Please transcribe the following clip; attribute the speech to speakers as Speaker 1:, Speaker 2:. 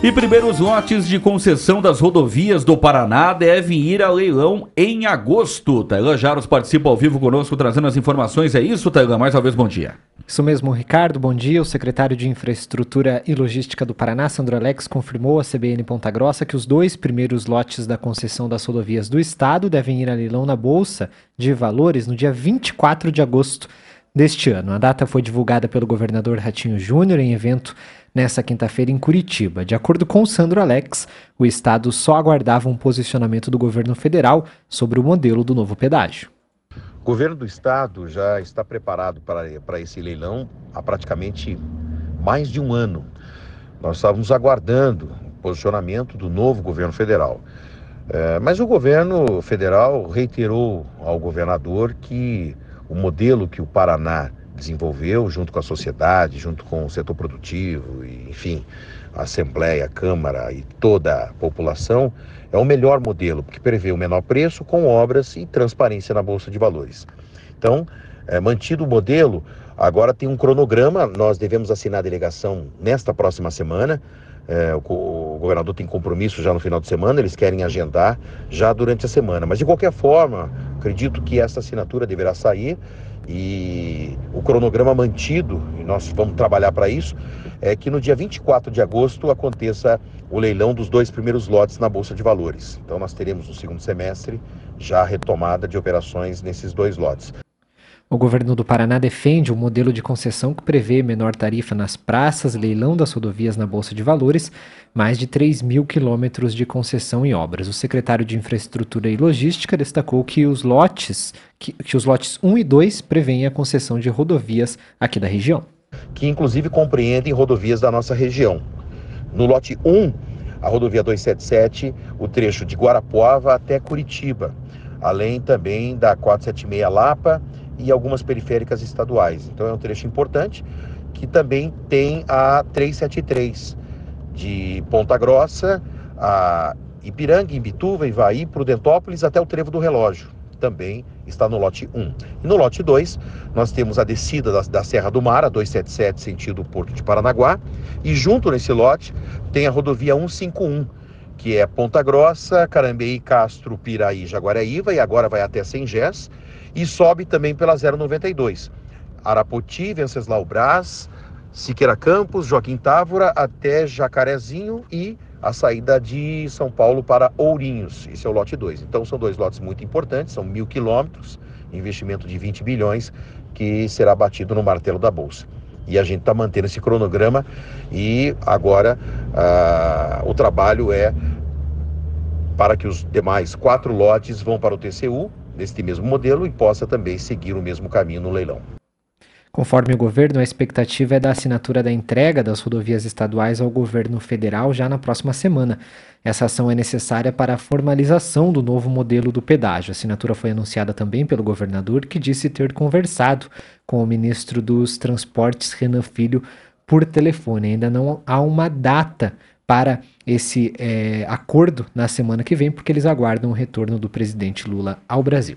Speaker 1: E primeiros lotes de concessão das rodovias do Paraná devem ir a leilão em agosto. Tailan Jaros participa ao vivo conosco trazendo as informações. É isso, Tailan? Mais uma vez, bom dia.
Speaker 2: Isso mesmo, Ricardo. Bom dia. O secretário de Infraestrutura e Logística do Paraná, Sandro Alex, confirmou à CBN Ponta Grossa que os dois primeiros lotes da concessão das rodovias do estado devem ir a leilão na Bolsa de Valores no dia 24 de agosto deste ano. A data foi divulgada pelo governador Ratinho Júnior em evento nessa quinta-feira em Curitiba. De acordo com Sandro Alex, o Estado só aguardava um posicionamento do governo federal sobre o modelo do novo pedágio.
Speaker 3: O governo do Estado já está preparado para, para esse leilão há praticamente mais de um ano. Nós estávamos aguardando o posicionamento do novo governo federal. É, mas o governo federal reiterou ao governador que o modelo que o Paraná desenvolveu junto com a sociedade, junto com o setor produtivo, e, enfim, a Assembleia, a Câmara e toda a população, é o melhor modelo, porque prevê o menor preço com obras e transparência na Bolsa de Valores. Então, é, mantido o modelo, agora tem um cronograma, nós devemos assinar a delegação nesta próxima semana. É, o, o, governador tem compromisso já no final de semana, eles querem agendar já durante a semana. Mas de qualquer forma, acredito que essa assinatura deverá sair e o cronograma mantido, e nós vamos trabalhar para isso, é que no dia 24 de agosto aconteça o leilão dos dois primeiros lotes na Bolsa de Valores. Então nós teremos no segundo semestre já a retomada de operações nesses dois lotes.
Speaker 2: O governo do Paraná defende um modelo de concessão que prevê menor tarifa nas praças, leilão das rodovias na Bolsa de Valores, mais de 3 mil quilômetros de concessão em obras. O secretário de Infraestrutura e Logística destacou que os lotes, que, que os lotes 1 e 2 prevêem a concessão de rodovias aqui da região.
Speaker 3: Que inclusive compreendem rodovias da nossa região. No lote 1, a rodovia 277, o trecho de Guarapuava até Curitiba, além também da 476 Lapa e algumas periféricas estaduais. Então é um trecho importante que também tem a 373 de Ponta Grossa, a Ipiranga, Imbituva, Ivaí, Prudentópolis até o Trevo do Relógio. Também está no lote 1. E no lote 2, nós temos a descida da, da Serra do Mar, a 277, sentido Porto de Paranaguá. E junto nesse lote tem a rodovia 151, que é Ponta Grossa, Carambeí, Castro, Piraí, Jaguaraíva, e agora vai até Sengés e sobe também pela 092. Arapoti, Venceslau Brás, Siqueira Campos, Joaquim Távora até Jacarezinho e a saída de São Paulo para Ourinhos. Esse é o lote 2. Então são dois lotes muito importantes, são mil quilômetros, investimento de 20 bilhões que será batido no martelo da Bolsa. E a gente está mantendo esse cronograma e agora ah, o trabalho é para que os demais quatro lotes vão para o TCU neste mesmo modelo e possa também seguir o mesmo caminho no leilão.
Speaker 2: Conforme o governo, a expectativa é da assinatura da entrega das rodovias estaduais ao governo federal já na próxima semana. Essa ação é necessária para a formalização do novo modelo do pedágio. A assinatura foi anunciada também pelo governador, que disse ter conversado com o ministro dos Transportes, Renan Filho, por telefone. Ainda não há uma data para esse é, acordo na semana que vem, porque eles aguardam o retorno do presidente Lula ao Brasil.